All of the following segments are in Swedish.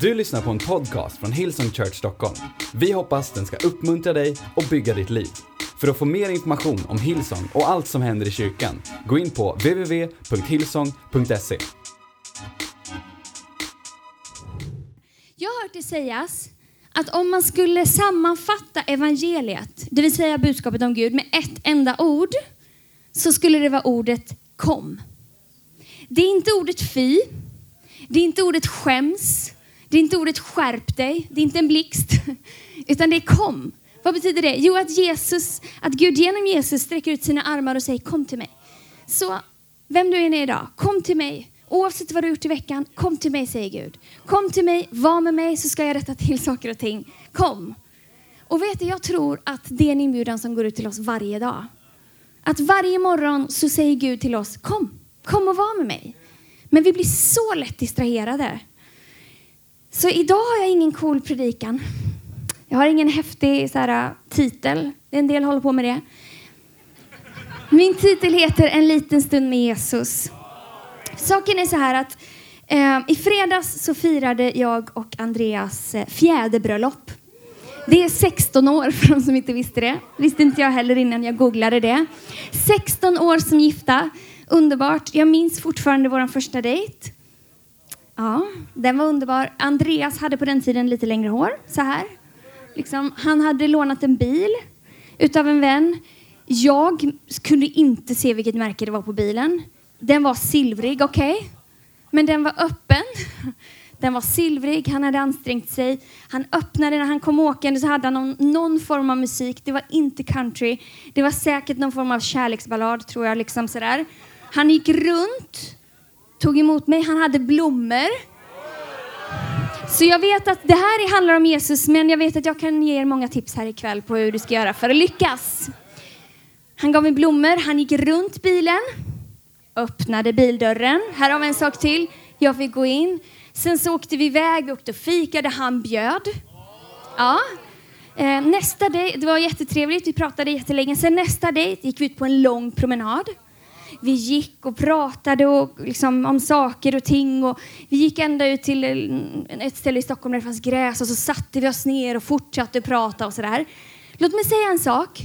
Du lyssnar på en podcast från Hillsong Church Stockholm. Vi hoppas den ska uppmuntra dig och bygga ditt liv. För att få mer information om Hillsong och allt som händer i kyrkan, gå in på www.hillsong.se. Jag har hört det sägas att om man skulle sammanfatta evangeliet, det vill säga budskapet om Gud, med ett enda ord, så skulle det vara ordet kom. Det är inte ordet fy, det är inte ordet skäms, det är inte ordet skärp dig, det är inte en blixt, utan det är kom. Vad betyder det? Jo, att Jesus, att Gud genom Jesus sträcker ut sina armar och säger kom till mig. Så vem du än är idag, kom till mig. Oavsett vad du har gjort i veckan, kom till mig säger Gud. Kom till mig, var med mig så ska jag rätta till saker och ting. Kom. Och vet du, jag tror att det är en inbjudan som går ut till oss varje dag. Att varje morgon så säger Gud till oss, kom, kom och var med mig. Men vi blir så lätt distraherade. Så idag har jag ingen cool predikan. Jag har ingen häftig så här, äh, titel. En del håller på med det. Min titel heter En liten stund med Jesus. Saken är så här att eh, i fredags så firade jag och Andreas äh, eh, fjäderbröllop. Det är 16 år för de som inte visste det. Visste inte jag heller innan jag googlade det. 16 år som gifta. Underbart. Jag minns fortfarande vår första dejt. Ja, den var underbar. Andreas hade på den tiden lite längre hår, så här. Liksom, han hade lånat en bil utav en vän. Jag kunde inte se vilket märke det var på bilen. Den var silvrig, okej. Okay. Men den var öppen. Den var silvrig, han hade ansträngt sig. Han öppnade, när han kom åkande så hade han någon, någon, form av musik. Det var inte country. Det var säkert någon form av kärleksballad, tror jag. Liksom sådär. Han gick runt, tog emot mig. Han hade blommor. Så jag vet att det här handlar om Jesus, men jag vet att jag kan ge er många tips här ikväll på hur du ska göra för att lyckas. Han gav mig blommor, han gick runt bilen, öppnade bildörren. Här har vi en sak till. Jag fick gå in. Sen så åkte vi iväg, vi åkte och fikade, han bjöd. Ja. Eh, nästa dejt, det var jättetrevligt, vi pratade jättelänge. Sen nästa dejt gick vi ut på en lång promenad. Vi gick och pratade och liksom om saker och ting. Och vi gick ända ut till ett ställe i Stockholm där det fanns gräs och så satte vi oss ner och fortsatte prata och sådär. Låt mig säga en sak.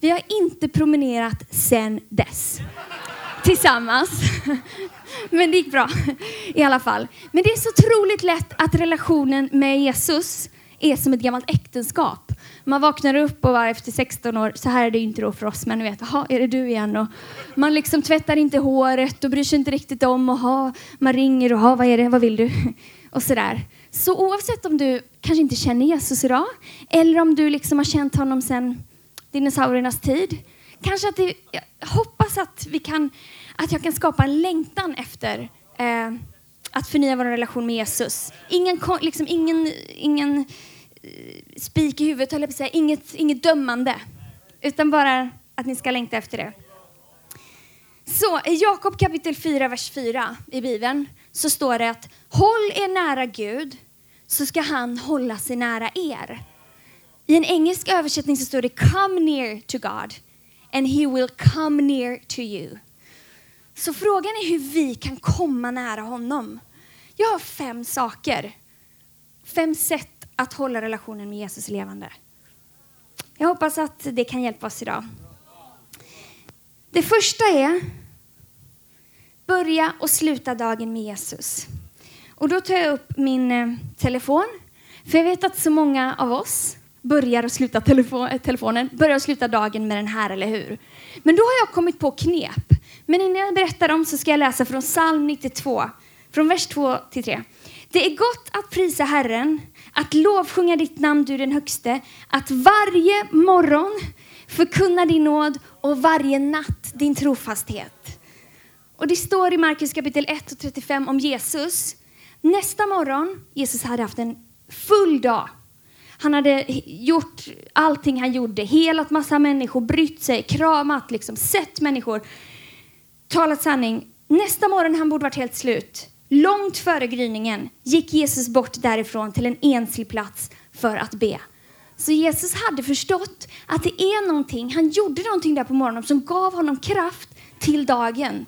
Vi har inte promenerat sen dess. Tillsammans. Men det gick bra i alla fall. Men det är så otroligt lätt att relationen med Jesus är som ett gammalt äktenskap. Man vaknar upp och var efter 16 år, så här är det inte då för oss, men vet, jaha, är det du igen? Och man liksom tvättar inte håret och bryr sig inte riktigt om, och ha, man ringer och ha, vad är det, vad vill du? Och sådär. Så oavsett om du kanske inte känner Jesus idag, eller om du liksom har känt honom sedan dinosauriernas tid, kanske att det, jag hoppas att vi kan, att jag kan skapa en längtan efter eh, att förnya vår relation med Jesus. Ingen, liksom, ingen, ingen spik i huvudet, höll jag på att säga. Inget, inget dömande, utan bara att ni ska längta efter det. Så i Jakob kapitel 4, vers 4 i Bibeln så står det att håll er nära Gud så ska han hålla sig nära er. I en engelsk översättning så står det come near to God and he will come near to you. Så frågan är hur vi kan komma nära honom. Jag har fem saker, fem sätt att hålla relationen med Jesus levande. Jag hoppas att det kan hjälpa oss idag. Det första är börja och sluta dagen med Jesus. Och då tar jag upp min eh, telefon, för jag vet att så många av oss börjar och slutar telefon, eh, telefonen, börjar och slutar dagen med den här, eller hur? Men då har jag kommit på knep. Men innan jag berättar dem så ska jag läsa från psalm 92, från vers 2 till 3. Det är gott att prisa Herren, att lovsjunga ditt namn, du den högste, att varje morgon förkunna din nåd och varje natt din trofasthet. Och det står i Markus kapitel 1 och 35 om Jesus. Nästa morgon, Jesus hade haft en full dag. Han hade gjort allting han gjorde, helat massa människor, brytt sig, kramat, liksom, sett människor, talat sanning. Nästa morgon, han borde varit helt slut. Långt före gryningen gick Jesus bort därifrån till en enslig plats för att be. Så Jesus hade förstått att det är någonting, han gjorde någonting där på morgonen som gav honom kraft till dagen.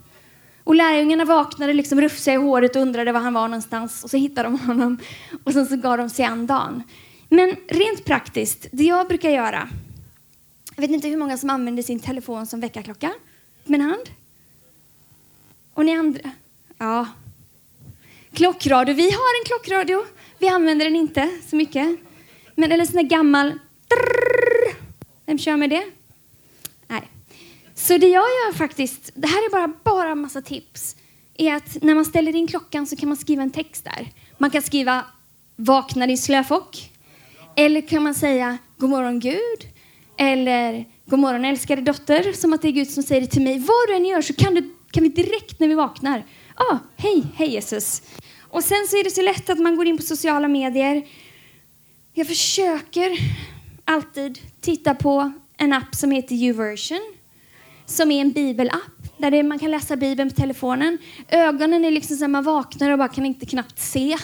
Och lärjungarna vaknade, liksom rufsade i håret och undrade var han var någonstans. Och så hittade de honom och sen så gav de sig an dagen. Men rent praktiskt, det jag brukar göra. Jag vet inte hur många som använder sin telefon som väckarklocka med en hand. Och ni andra? Ja. Klockradio. Vi har en klockradio. Vi använder den inte så mycket. Men eller sån där gammal... Vem kör med det? Nej. Så det jag gör faktiskt, det här är bara, bara massa tips, är att när man ställer in klockan så kan man skriva en text där. Man kan skriva Vakna din slöfock. Eller kan man säga God morgon Gud. Eller God morgon älskade dotter, som att det är Gud som säger det till mig. Vad du än gör så kan, du, kan vi direkt när vi vaknar, ah, hej, hej Jesus. Och sen så är det så lätt att man går in på sociala medier. Jag försöker alltid titta på en app som heter YouVersion, som är en bibelapp där det, man kan läsa Bibeln på telefonen. Ögonen är liksom så man vaknar och bara kan inte knappt se.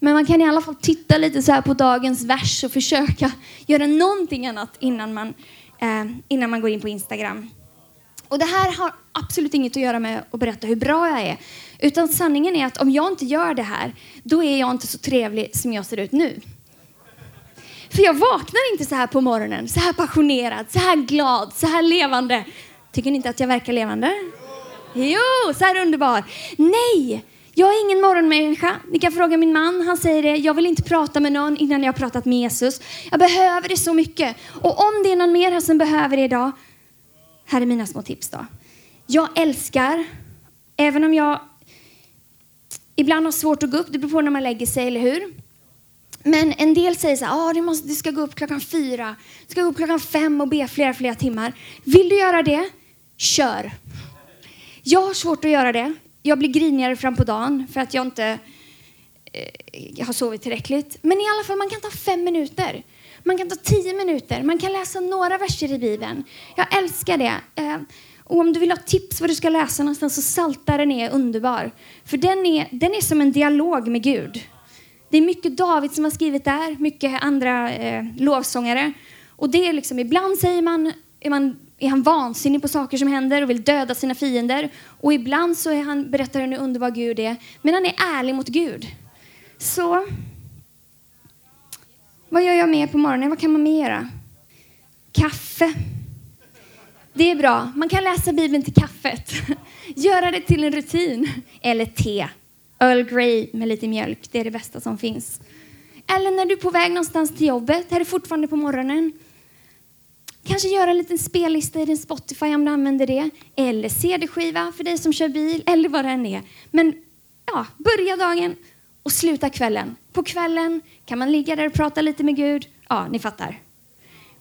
Men man kan i alla fall titta lite så här på dagens vers och försöka göra någonting annat innan man, eh, innan man går in på Instagram. Och det här har absolut inget att göra med att berätta hur bra jag är. Utan sanningen är att om jag inte gör det här, då är jag inte så trevlig som jag ser ut nu. För jag vaknar inte så här på morgonen, så här passionerad, så här glad, så här levande. Tycker ni inte att jag verkar levande? Jo, så här underbar. Nej, jag är ingen morgonmänniska. Ni kan fråga min man. Han säger det. Jag vill inte prata med någon innan jag har pratat med Jesus. Jag behöver det så mycket. Och om det är någon mer här som behöver det idag. Här är mina små tips då. Jag älskar, även om jag ibland har svårt att gå upp. Det beror på när man lägger sig, eller hur? Men en del säger så här, ah, du, måste, du ska gå upp klockan fyra, du ska gå upp klockan fem och be flera, flera timmar. Vill du göra det? Kör. Jag har svårt att göra det. Jag blir grinigare fram på dagen för att jag inte eh, har sovit tillräckligt. Men i alla fall, man kan ta fem minuter. Man kan ta tio minuter. Man kan läsa några verser i Bibeln. Jag älskar det. Eh, och om du vill ha tips vad du ska läsa någonstans så Saltaren är underbar. För den är, den är som en dialog med Gud. Det är mycket David som har skrivit där, mycket andra eh, lovsångare. Och det är liksom, ibland säger man, är, man, är han vansinnig på saker som händer och vill döda sina fiender. Och ibland så är han, berättar han hur underbar Gud är. Men han är ärlig mot Gud. Så, vad gör jag mer på morgonen? Vad kan man mer göra? Kaffe. Det är bra. Man kan läsa Bibeln till kaffet. Göra det till en rutin. Eller te. Earl Grey med lite mjölk, det är det bästa som finns. Eller när du är på väg någonstans till jobbet, här är fortfarande på morgonen. Kanske göra en liten spellista i din Spotify om du använder det. Eller CD-skiva för dig som kör bil, eller vad det än är. Men ja, börja dagen och sluta kvällen. På kvällen kan man ligga där och prata lite med Gud. Ja, ni fattar.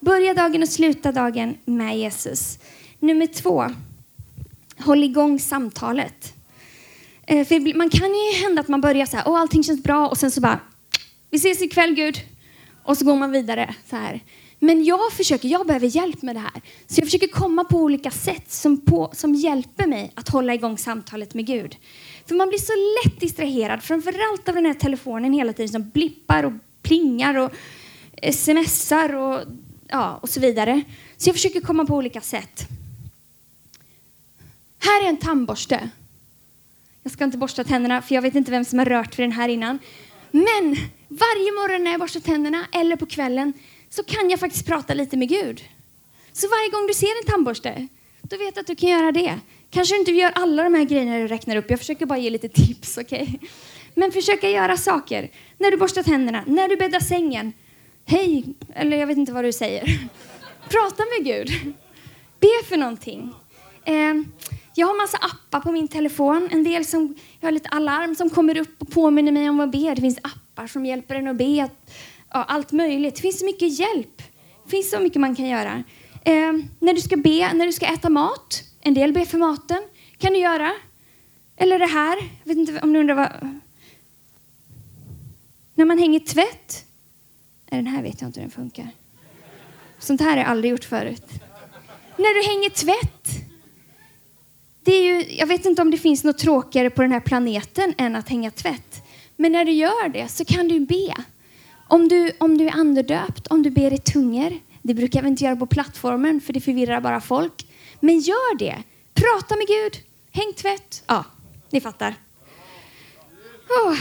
Börja dagen och sluta dagen med Jesus. Nummer två, håll igång samtalet. Eh, för man kan ju hända att man börjar så här, och allting känns bra och sen så bara, vi ses ikväll Gud. Och så går man vidare så här. Men jag försöker, jag behöver hjälp med det här. Så jag försöker komma på olika sätt som, på, som hjälper mig att hålla igång samtalet med Gud. För man blir så lätt distraherad, framförallt av den här telefonen hela tiden som blippar och plingar och eh, smsar och, ja, och så vidare. Så jag försöker komma på olika sätt. Här är en tandborste. Jag ska inte borsta tänderna för jag vet inte vem som har rört vid den här innan. Men varje morgon när jag borstar tänderna eller på kvällen så kan jag faktiskt prata lite med Gud. Så varje gång du ser en tandborste, då vet du att du kan göra det. Kanske inte gör alla de här grejerna du räknar upp. Jag försöker bara ge lite tips, okej? Okay? Men försöka göra saker. När du borstar tänderna, när du bäddar sängen. Hej, eller jag vet inte vad du säger. Prata med Gud. Be för någonting. Eh, jag har massa appar på min telefon. En del som, jag har lite alarm som kommer upp och påminner mig om att be. Det finns appar som hjälper en att be. Ja, allt möjligt. Det finns så mycket hjälp. Det finns så mycket man kan göra. Eh, när du ska be, när du ska äta mat. En del ber för maten. kan du göra. Eller det här. Jag vet inte om du undrar vad... När man hänger tvätt. Den här vet jag inte hur den funkar. Sånt här har jag aldrig gjort förut. När du hänger tvätt det är ju, jag vet inte om det finns något tråkigare på den här planeten än att hänga tvätt. Men när du gör det så kan du be. Om du, om du är andedöpt, om du ber i tungor. Det brukar vi inte göra på plattformen för det förvirrar bara folk. Men gör det. Prata med Gud. Häng tvätt. Ja, ni fattar. Oh,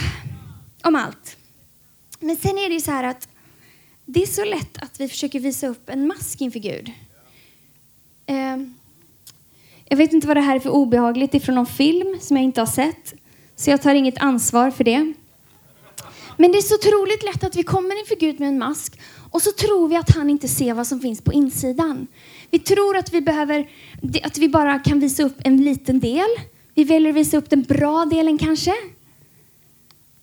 om allt. Men sen är det ju så här att det är så lätt att vi försöker visa upp en mask inför Gud. Eh, jag vet inte vad det här är för obehagligt ifrån någon film som jag inte har sett. Så jag tar inget ansvar för det. Men det är så otroligt lätt att vi kommer inför Gud med en mask och så tror vi att han inte ser vad som finns på insidan. Vi tror att vi, behöver, att vi bara kan visa upp en liten del. Vi väljer att visa upp den bra delen kanske.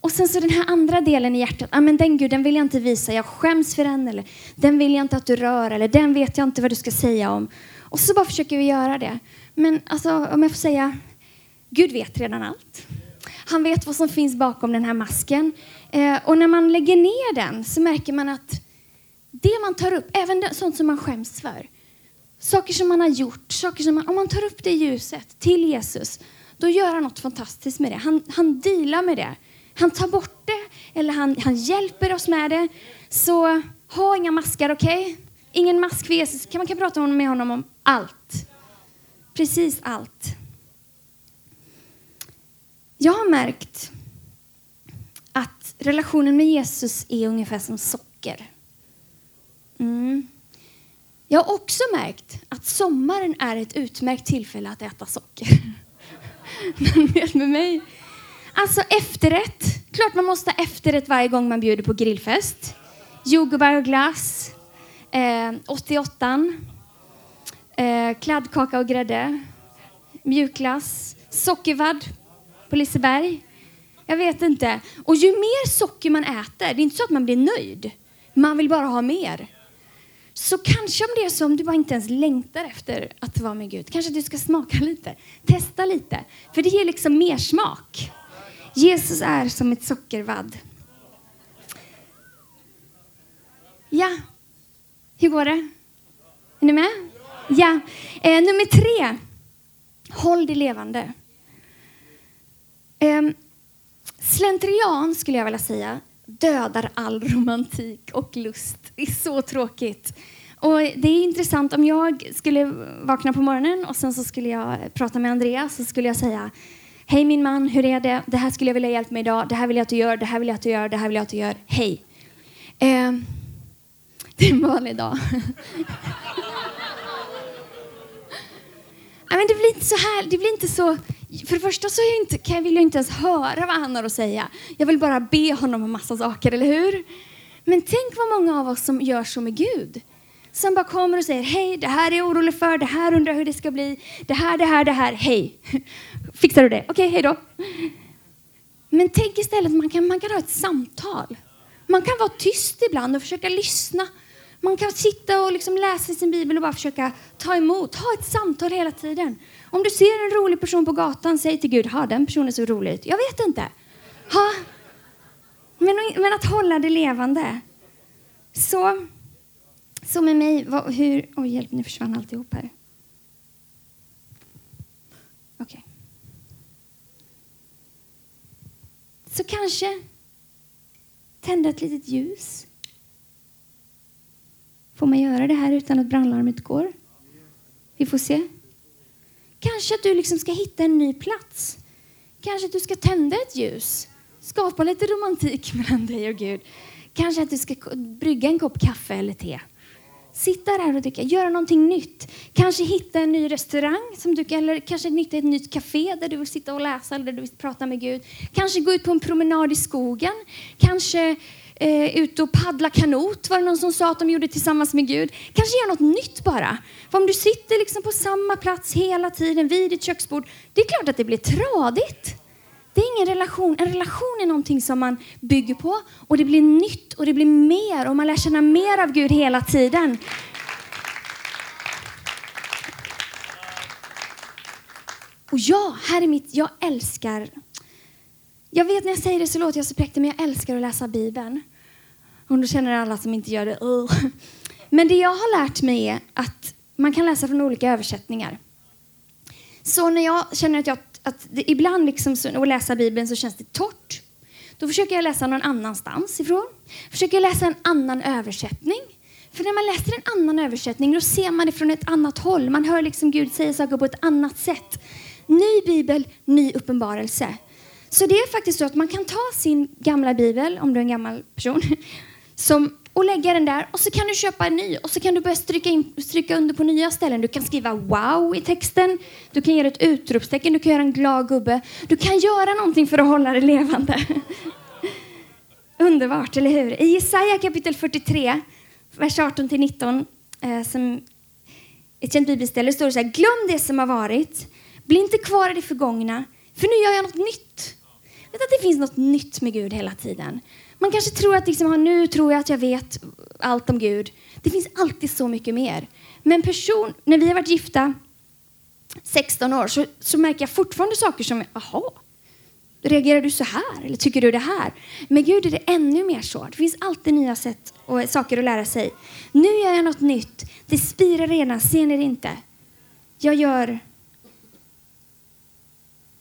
Och sen så den här andra delen i hjärtat, ah, men den guden vill jag inte visa, jag skäms för den, eller den vill jag inte att du rör, eller den vet jag inte vad du ska säga om. Och så bara försöker vi göra det. Men alltså, om jag får säga, Gud vet redan allt. Han vet vad som finns bakom den här masken. Eh, och när man lägger ner den så märker man att det man tar upp, även det, sånt som man skäms för, saker som man har gjort, saker som man, om man tar upp det i ljuset till Jesus, då gör han något fantastiskt med det. Han, han dealar med det. Han tar bort det, eller han, han hjälper oss med det. Så ha inga maskar, okej? Okay? Ingen mask för Jesus. Man kan prata med honom om allt. Precis allt. Jag har märkt att relationen med Jesus är ungefär som socker. Mm. Jag har också märkt att sommaren är ett utmärkt tillfälle att äta socker. Men med mig? Alltså efterrätt. Klart man måste ha efterrätt varje gång man bjuder på grillfest. Jordgubbar och glass. Eh, 88 eh, kladdkaka och grädde. Mjukglass. Sockervadd på Liseberg. Jag vet inte. Och ju mer socker man äter, det är inte så att man blir nöjd. Man vill bara ha mer. Så kanske om det är så om du bara inte ens längtar efter att vara med Gud, kanske du ska smaka lite, testa lite. För det ger liksom mer smak. Jesus är som ett sockervadd. Ja, hur går det? Är ni med? Ja. Eh, nummer tre. Håll det levande. Eh, slentrian, skulle jag vilja säga, dödar all romantik och lust. Det är så tråkigt. Och det är intressant, om jag skulle vakna på morgonen och sen så skulle jag prata med Andreas så skulle jag säga Hej min man, hur är det? Det här skulle jag vilja hjälpa med idag. Det här vill jag att du gör, det här vill jag att du gör, det här vill jag att du gör. Hej. Eh, det är en vanlig dag. men det blir inte så här, det blir inte så... För det första så jag inte, vill jag inte ens höra vad han har att säga. Jag vill bara be honom om massa saker, eller hur? Men tänk vad många av oss som gör så med Gud. Som bara kommer och säger, hej, det här är jag orolig för, det här undrar hur det ska bli, det här, det här, det här, hej. Fixar du det? Okej, okay, hej då. Men tänk istället man kan, man kan ha ett samtal. Man kan vara tyst ibland och försöka lyssna. Man kan sitta och liksom läsa i sin bibel och bara försöka ta emot. Ha ett samtal hela tiden. Om du ser en rolig person på gatan, säg till Gud, ha den personen så rolig ut. Jag vet inte. Ha. Men, men att hålla det levande. Så, så med mig, vad, hur... Oj, oh, hjälp, nu försvann alltihop här. Okej. Okay. Så kanske tända ett litet ljus. Får man göra det här utan att brandlarmet går? Vi får se. Kanske att du liksom ska hitta en ny plats. Kanske att du ska tända ett ljus. Skapa lite romantik mellan dig och Gud. Kanske att du ska brygga en kopp kaffe eller te. Sitta där och dricka, göra någonting nytt. Kanske hitta en ny restaurang, som du, eller kanske hitta ett nytt café där du vill sitta och läsa eller där du vill prata med Gud. Kanske gå ut på en promenad i skogen. Kanske eh, ut och paddla kanot, var det någon som sa att de gjorde tillsammans med Gud. Kanske göra något nytt bara. För om du sitter liksom på samma plats hela tiden vid ditt köksbord, det är klart att det blir tradigt. Det är ingen relation. En relation är någonting som man bygger på och det blir nytt och det blir mer och man lär känna mer av Gud hela tiden. Och ja, här är mitt, jag älskar, jag vet när jag säger det så låter jag så präktig, men jag älskar att läsa Bibeln. Och då känner alla som inte gör det, uh. Men det jag har lärt mig är att man kan läsa från olika översättningar. Så när jag känner att jag att det, ibland liksom, att läsa Bibeln så känns det torrt. Då försöker jag läsa någon annanstans ifrån. Försöker jag läsa en annan översättning. För när man läser en annan översättning då ser man det från ett annat håll. Man hör liksom Gud säga saker på ett annat sätt. Ny bibel, ny uppenbarelse. Så det är faktiskt så att man kan ta sin gamla bibel, om du är en gammal person, som, och lägga den där och så kan du köpa en ny och så kan du börja stryka, in, stryka under på nya ställen. Du kan skriva wow i texten, du kan göra ett utropstecken, du kan göra en glad gubbe. Du kan göra någonting för att hålla det levande. Underbart, eller hur? I Jesaja kapitel 43, vers 18 till 19, eh, som ett känt bibelställe, står det så här. Glöm det som har varit. Bli inte kvar i det förgångna, för nu gör jag något nytt. Vet att det finns något nytt med Gud hela tiden. Man kanske tror att liksom, nu tror jag att jag vet allt om Gud. Det finns alltid så mycket mer. Men person, när vi har varit gifta 16 år så, så märker jag fortfarande saker som, jaha, reagerar du så här? Eller tycker du det här? Med Gud är det ännu mer så. Det finns alltid nya sätt och saker att lära sig. Nu gör jag något nytt. Det spirar redan, ser ni det inte? Jag gör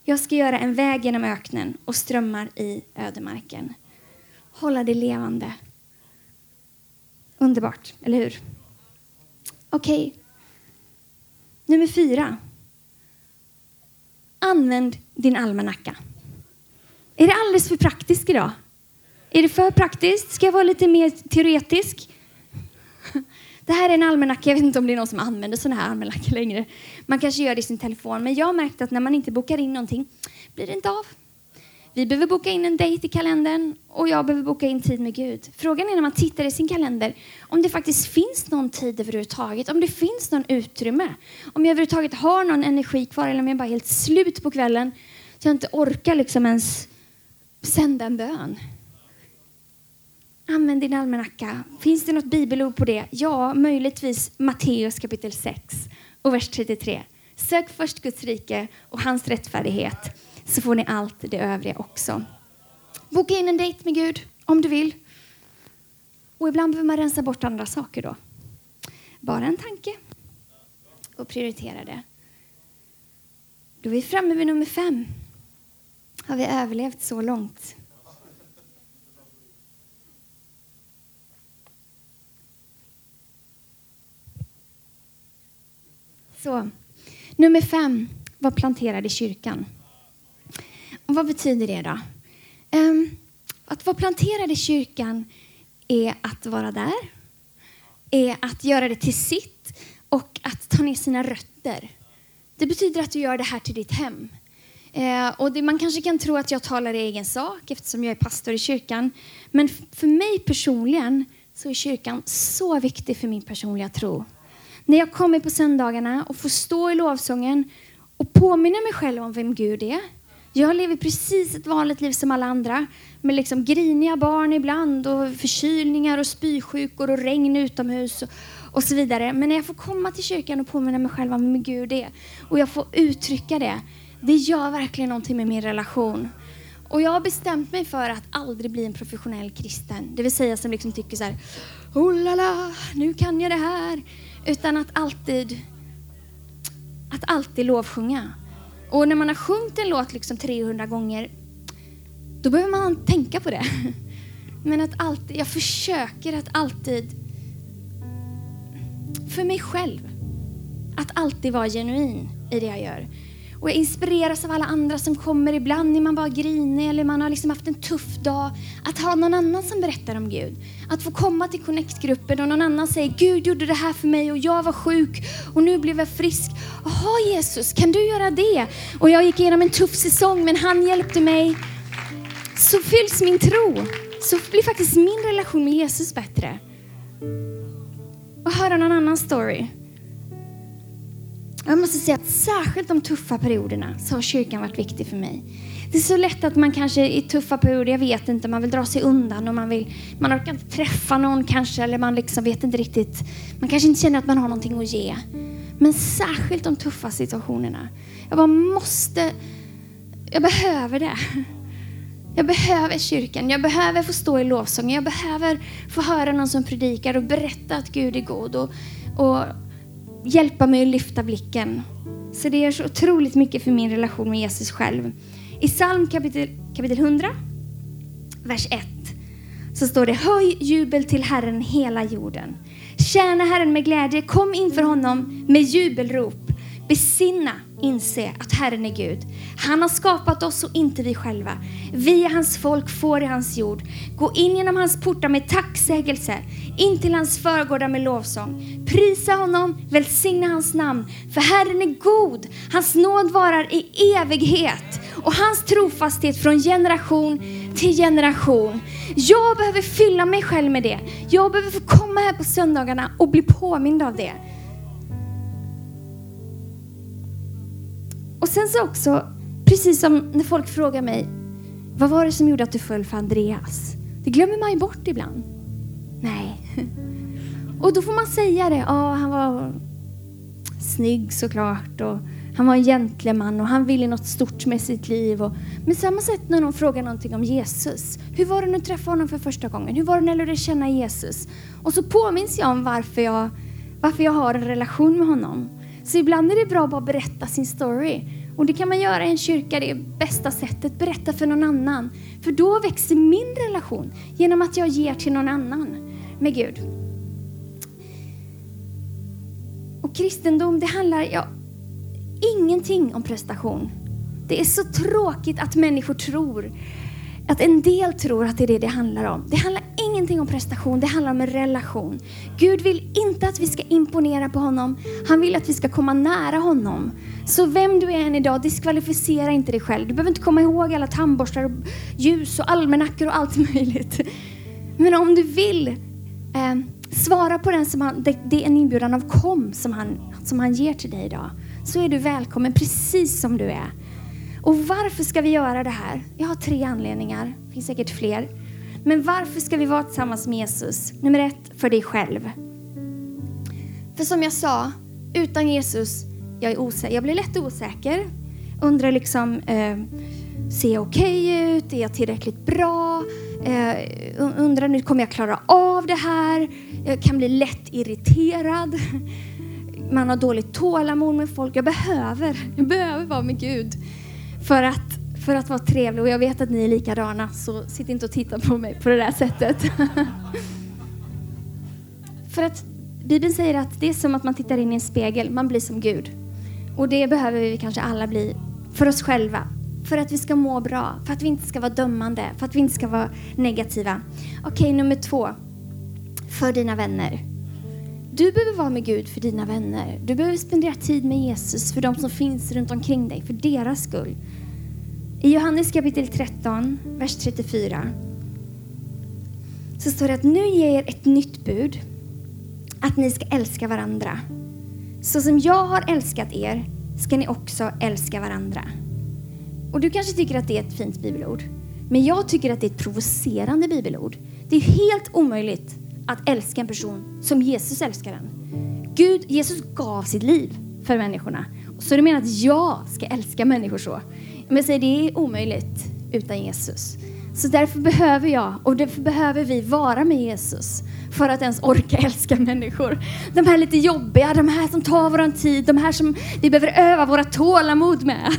jag ska göra en väg genom öknen och strömmar i ödemarken. Hålla det levande. Underbart, eller hur? Okej. Okay. Nummer fyra. Använd din almanacka. Är det alldeles för praktiskt idag? Är det för praktiskt? Ska jag vara lite mer teoretisk? Det här är en almanacka. Jag vet inte om det är någon som använder sådana här almanackor längre. Man kanske gör det i sin telefon. Men jag har märkt att när man inte bokar in någonting blir det inte av. Vi behöver boka in en dejt i kalendern och jag behöver boka in tid med Gud. Frågan är när man tittar i sin kalender om det faktiskt finns någon tid överhuvudtaget, om det finns någon utrymme. Om jag överhuvudtaget har någon energi kvar eller om jag bara är helt slut på kvällen så jag inte orkar liksom ens sända en bön. Använd din almanacka. Finns det något bibelord på det? Ja, möjligtvis Matteus kapitel 6 och vers 33. Sök först Guds rike och hans rättfärdighet så får ni allt det övriga också. Boka in en dejt med Gud om du vill. Och ibland behöver man rensa bort andra saker då. Bara en tanke och prioritera det. Då är vi framme vid nummer fem. Har vi överlevt så långt? Så, nummer fem var planterad i kyrkan. Och vad betyder det då? Um, att vara planterad i kyrkan är att vara där, är att göra det till sitt och att ta ner sina rötter. Det betyder att du gör det här till ditt hem. Eh, och det, man kanske kan tro att jag talar i egen sak eftersom jag är pastor i kyrkan. Men för mig personligen så är kyrkan så viktig för min personliga tro. När jag kommer på söndagarna och får stå i lovsången och påminna mig själv om vem Gud är. Jag lever precis ett vanligt liv som alla andra med liksom griniga barn ibland och förkylningar och spysjukor och regn utomhus och, och så vidare. Men när jag får komma till kyrkan och påminna mig själv om hur Gud är och jag får uttrycka det, det gör verkligen någonting med min relation. Och jag har bestämt mig för att aldrig bli en professionell kristen. Det vill säga som liksom tycker så här, oh la la, nu kan jag det här. Utan att alltid, att alltid lovsjunga. Och när man har sjungit en låt liksom 300 gånger, då behöver man tänka på det. Men att alltid, jag försöker att alltid, för mig själv, att alltid vara genuin i det jag gör. Och jag inspireras av alla andra som kommer. Ibland är man bara grinig eller man har liksom haft en tuff dag. Att ha någon annan som berättar om Gud. Att få komma till Connect-gruppen och någon annan säger Gud gjorde det här för mig och jag var sjuk och nu blev jag frisk. Jaha Jesus, kan du göra det? Och jag gick igenom en tuff säsong men han hjälpte mig. Så fylls min tro. Så blir faktiskt min relation med Jesus bättre. Och höra någon annan story. Jag måste säga att särskilt de tuffa perioderna så har kyrkan varit viktig för mig. Det är så lätt att man kanske i tuffa perioder, jag vet inte, man vill dra sig undan och man vill, man orkar inte träffa någon kanske eller man liksom vet inte riktigt, man kanske inte känner att man har någonting att ge. Men särskilt de tuffa situationerna. Jag bara måste, jag behöver det. Jag behöver kyrkan, jag behöver få stå i lovsång, jag behöver få höra någon som predikar och berätta att Gud är god. Och, och hjälpa mig att lyfta blicken. Så det gör så otroligt mycket för min relation med Jesus själv. I psalm kapitel, kapitel 100, vers 1, så står det Höj jubel till Herren hela jorden. Tjäna Herren med glädje, kom inför honom med jubelrop. Besinna, inse att Herren är Gud. Han har skapat oss och inte vi själva. Vi är hans folk, får i hans jord. Gå in genom hans portar med tacksägelse, in till hans förgårdar med lovsång. Prisa honom, välsigna hans namn, för Herren är god. Hans nåd varar i evighet och hans trofasthet från generation till generation. Jag behöver fylla mig själv med det. Jag behöver få komma här på söndagarna och bli påmind av det. Sen så också, precis som när folk frågar mig, vad var det som gjorde att du föll för Andreas? Det glömmer man ju bort ibland. Nej. Och då får man säga det. Ja, han var snygg såklart och han var en gentleman och han ville något stort med sitt liv. Och, men samma sätt när någon frågar någonting om Jesus. Hur var det när du träffade honom för första gången? Hur var det när du lärde känna Jesus? Och så påminns jag om varför jag, varför jag har en relation med honom. Så ibland är det bra att bara berätta sin story. Och det kan man göra i en kyrka, det är bästa sättet. Berätta för någon annan. För då växer min relation genom att jag ger till någon annan med Gud. Och kristendom, det handlar ja, ingenting om prestation. Det är så tråkigt att människor tror, att en del tror att det är det det handlar om. Det handlar ingenting om prestation, det handlar om en relation. Gud vill inte att vi ska imponera på honom. Han vill att vi ska komma nära honom. Så vem du är än idag, diskvalificera inte dig själv. Du behöver inte komma ihåg alla tandborstar, och ljus och almanackor och allt möjligt. Men om du vill eh, svara på den som han, det, det är en inbjudan av kom som han, som han ger till dig idag. Så är du välkommen precis som du är. Och varför ska vi göra det här? Jag har tre anledningar. Det finns säkert fler. Men varför ska vi vara tillsammans med Jesus? Nummer ett, för dig själv. För som jag sa, utan Jesus, jag, är osäker. jag blir lätt osäker. Undrar liksom, eh, ser jag okej okay ut? Är jag tillräckligt bra? Eh, undrar nu, kommer jag klara av det här? Jag kan bli lätt irriterad. Man har dåligt tålamod med folk. Jag behöver, jag behöver vara med Gud för att för att vara trevlig och jag vet att ni är likadana så sitt inte och titta på mig på det där sättet. för att Bibeln säger att det är som att man tittar in i en spegel, man blir som Gud. Och det behöver vi kanske alla bli för oss själva. För att vi ska må bra, för att vi inte ska vara dömande, för att vi inte ska vara negativa. Okej, nummer två. För dina vänner. Du behöver vara med Gud för dina vänner. Du behöver spendera tid med Jesus för de som finns runt omkring dig, för deras skull. I Johannes kapitel 13, vers 34 så står det att nu ger er ett nytt bud, att ni ska älska varandra. Så som jag har älskat er ska ni också älska varandra. Och du kanske tycker att det är ett fint bibelord, men jag tycker att det är ett provocerande bibelord. Det är helt omöjligt att älska en person som Jesus älskar den. Gud, Jesus gav sitt liv för människorna. Så du menar att jag ska älska människor så? Men säg, det är omöjligt utan Jesus. Så därför behöver jag och därför behöver vi vara med Jesus för att ens orka älska människor. De här lite jobbiga, de här som tar vår tid, de här som vi behöver öva våra tålamod med.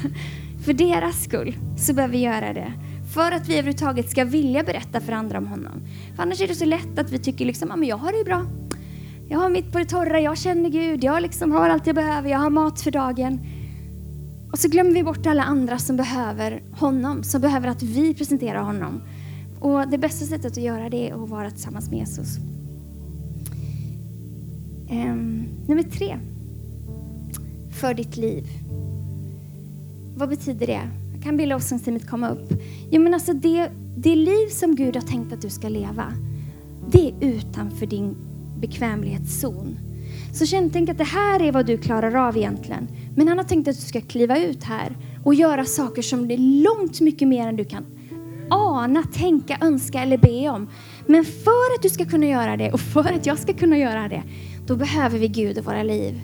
För deras skull så behöver vi göra det. För att vi överhuvudtaget ska vilja berätta för andra om honom. För annars är det så lätt att vi tycker liksom, ja men jag har det bra. Jag har mitt på det torra, jag känner Gud, jag liksom har allt jag behöver, jag har mat för dagen. Och så glömmer vi bort alla andra som behöver honom, som behöver att vi presenterar honom. Och det bästa sättet att göra det är att vara tillsammans med Jesus. Um, nummer tre. För ditt liv. Vad betyder det? Kan be lovsångsteamet komma upp? Jo, men alltså det, det liv som Gud har tänkt att du ska leva, det är utanför din bekvämlighetszon. Så känn, tänk att det här är vad du klarar av egentligen. Men han har tänkt att du ska kliva ut här och göra saker som är långt mycket mer än du kan ana, tänka, önska eller be om. Men för att du ska kunna göra det och för att jag ska kunna göra det, då behöver vi Gud i våra liv.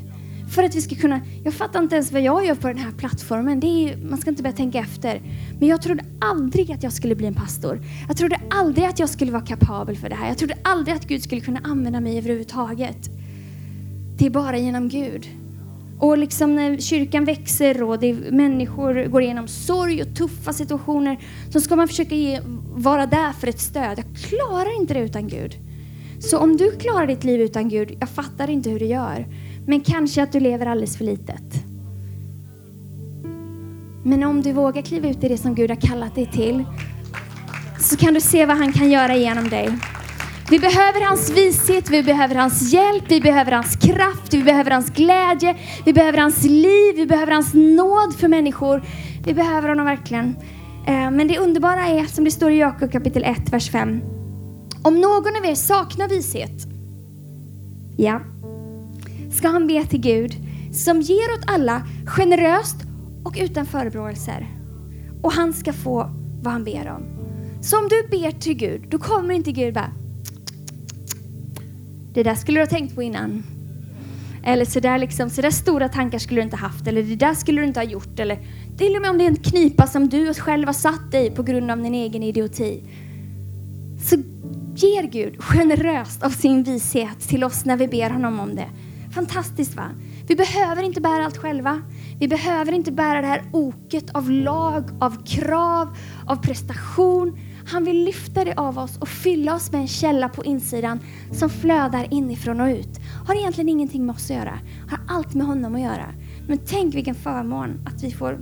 För att vi ska kunna, jag fattar inte ens vad jag gör på den här plattformen. Det är, man ska inte börja tänka efter. Men jag trodde aldrig att jag skulle bli en pastor. Jag trodde aldrig att jag skulle vara kapabel för det här. Jag trodde aldrig att Gud skulle kunna använda mig överhuvudtaget. Det är bara genom Gud. Och liksom när kyrkan växer och det människor går igenom sorg och tuffa situationer så ska man försöka ge, vara där för ett stöd. Jag klarar inte det utan Gud. Så om du klarar ditt liv utan Gud, jag fattar inte hur du gör. Men kanske att du lever alldeles för litet. Men om du vågar kliva ut i det som Gud har kallat dig till så kan du se vad han kan göra genom dig. Vi behöver hans vishet, vi behöver hans hjälp, vi behöver hans kraft, vi behöver hans glädje, vi behöver hans liv, vi behöver hans nåd för människor. Vi behöver honom verkligen. Eh, men det underbara är, som det står i Jakob kapitel 1, vers 5. Om någon av er saknar vishet, ja, ska han be till Gud som ger åt alla generöst och utan förebråelser. Och han ska få vad han ber om. Så om du ber till Gud, då kommer inte Gud bara det där skulle du ha tänkt på innan. Eller så där, liksom, så där stora tankar skulle du inte haft. Eller det där skulle du inte ha gjort. Eller till och med om det är en knipa som du själv har satt dig på grund av din egen idioti. Så ger Gud generöst av sin vishet till oss när vi ber honom om det. Fantastiskt va? Vi behöver inte bära allt själva. Vi behöver inte bära det här oket av lag, av krav, av prestation. Han vill lyfta det av oss och fylla oss med en källa på insidan som flödar inifrån och ut. Har egentligen ingenting med oss att göra. Har allt med honom att göra. Men tänk vilken förmån att vi får,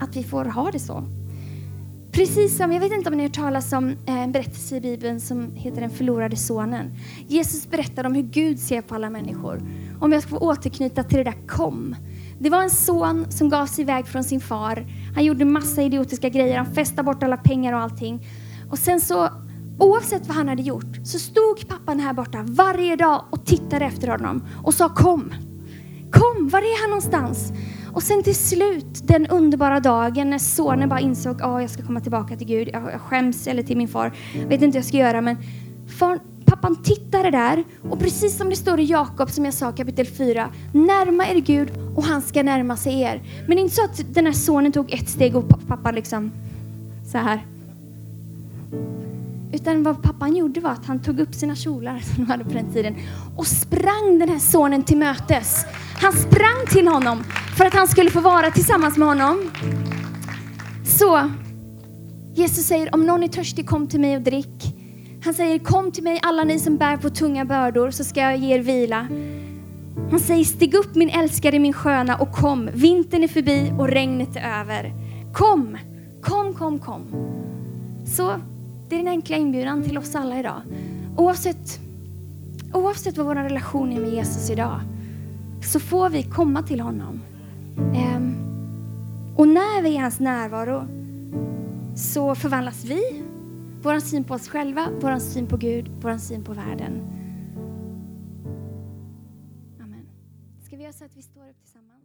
att vi får ha det så. Precis som, jag vet inte om ni har hört talas om eh, en berättelse i Bibeln som heter Den förlorade sonen. Jesus berättar om hur Gud ser på alla människor. Om jag ska få återknyta till det där kom. Det var en son som gav sig iväg från sin far. Han gjorde massa idiotiska grejer, han festade bort alla pengar och allting. Och sen så, oavsett vad han hade gjort, så stod pappan här borta varje dag och tittade efter honom och sa kom. Kom, var är han någonstans? Och sen till slut, den underbara dagen när sonen bara insåg att oh, jag ska komma tillbaka till Gud, jag skäms, eller till min far, jag vet inte vad jag ska göra, men far, pappan tittade där och precis som det står i Jakob, som jag sa kapitel 4, närma er Gud och han ska närma sig er. Men det är inte så att den här sonen tog ett steg och pappan liksom så här. Utan vad pappan gjorde var att han tog upp sina kjolar som de hade på den tiden och sprang den här sonen till mötes. Han sprang till honom för att han skulle få vara tillsammans med honom. Så Jesus säger om någon är törstig kom till mig och drick. Han säger kom till mig alla ni som bär på tunga bördor så ska jag ge er vila. Han säger stig upp min älskade, min sköna och kom. Vintern är förbi och regnet är över. Kom, kom, kom, kom. Så det är den enkla inbjudan till oss alla idag. Oavsett, oavsett vad vår relation är med Jesus idag så får vi komma till honom. Ehm, och när vi är i hans närvaro så förvandlas vi, vår syn på oss själva, vår syn på Gud, vår syn på världen. Amen. Ska vi göra så att vi står upp tillsammans?